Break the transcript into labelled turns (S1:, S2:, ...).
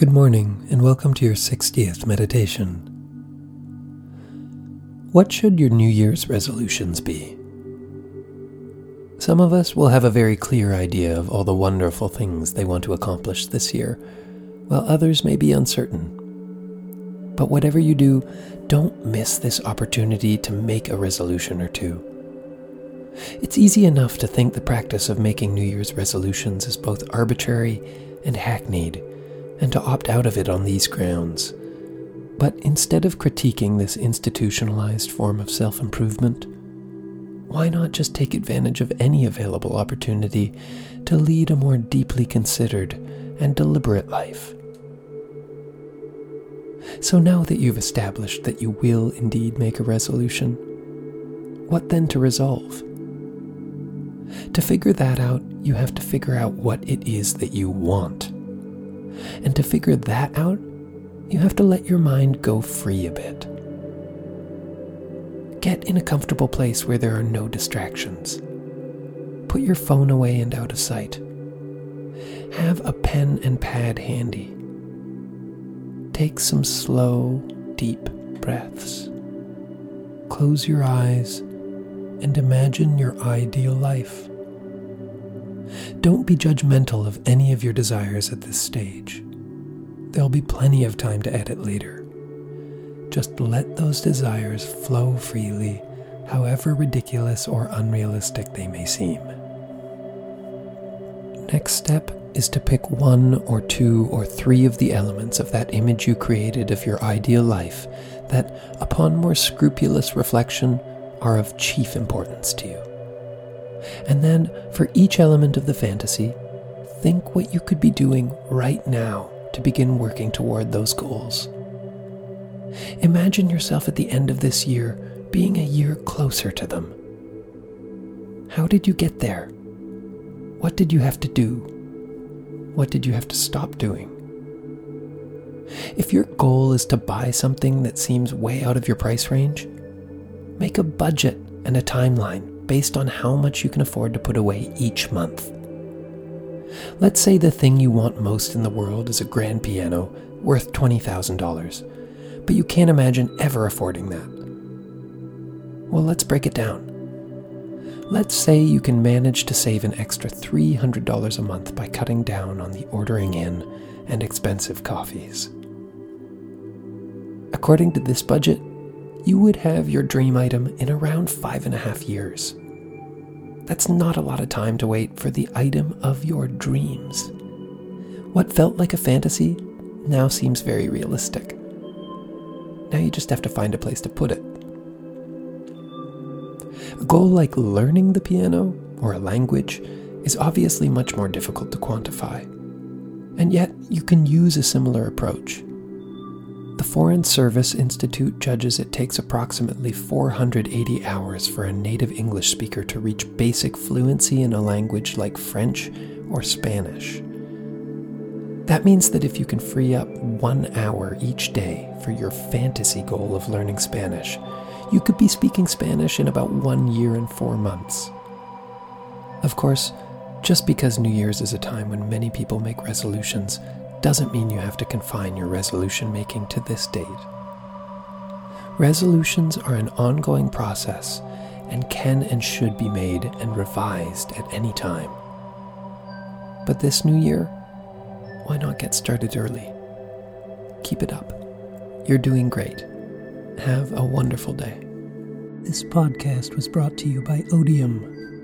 S1: Good morning, and welcome to your 60th meditation. What should your New Year's resolutions be? Some of us will have a very clear idea of all the wonderful things they want to accomplish this year, while others may be uncertain. But whatever you do, don't miss this opportunity to make a resolution or two. It's easy enough to think the practice of making New Year's resolutions is both arbitrary and hackneyed and to opt out of it on these grounds. But instead of critiquing this institutionalized form of self improvement, why not just take advantage of any available opportunity to lead a more deeply considered and deliberate life? So now that you've established that you will indeed make a resolution, what then to resolve? To figure that out, you have to figure out what it is that you want. And to figure that out, you have to let your mind go free a bit. Get in a comfortable place where there are no distractions. Put your phone away and out of sight. Have a pen and pad handy. Take some slow, deep breaths. Close your eyes and imagine your ideal life. Don't be judgmental of any of your desires at this stage. There'll be plenty of time to edit later. Just let those desires flow freely, however ridiculous or unrealistic they may seem. Next step is to pick one or two or three of the elements of that image you created of your ideal life that, upon more scrupulous reflection, are of chief importance to you. And then, for each element of the fantasy, think what you could be doing right now to begin working toward those goals. Imagine yourself at the end of this year being a year closer to them. How did you get there? What did you have to do? What did you have to stop doing? If your goal is to buy something that seems way out of your price range, make a budget and a timeline based on how much you can afford to put away each month. Let's say the thing you want most in the world is a grand piano worth $20,000, but you can't imagine ever affording that. Well, let's break it down. Let's say you can manage to save an extra $300 a month by cutting down on the ordering in and expensive coffees. According to this budget, you would have your dream item in around five and a half years. That's not a lot of time to wait for the item of your dreams. What felt like a fantasy now seems very realistic. Now you just have to find a place to put it. A goal like learning the piano or a language is obviously much more difficult to quantify. And yet, you can use a similar approach. The Foreign Service Institute judges it takes approximately 480 hours for a native English speaker to reach basic fluency in a language like French or Spanish. That means that if you can free up one hour each day for your fantasy goal of learning Spanish, you could be speaking Spanish in about one year and four months. Of course, just because New Year's is a time when many people make resolutions doesn't mean you have to confine your resolution making to this date. Resolutions are an ongoing process and can and should be made and revised at any time. But this new year, why not get started early? Keep it up. You're doing great. Have a wonderful day.
S2: This podcast was brought to you by Odium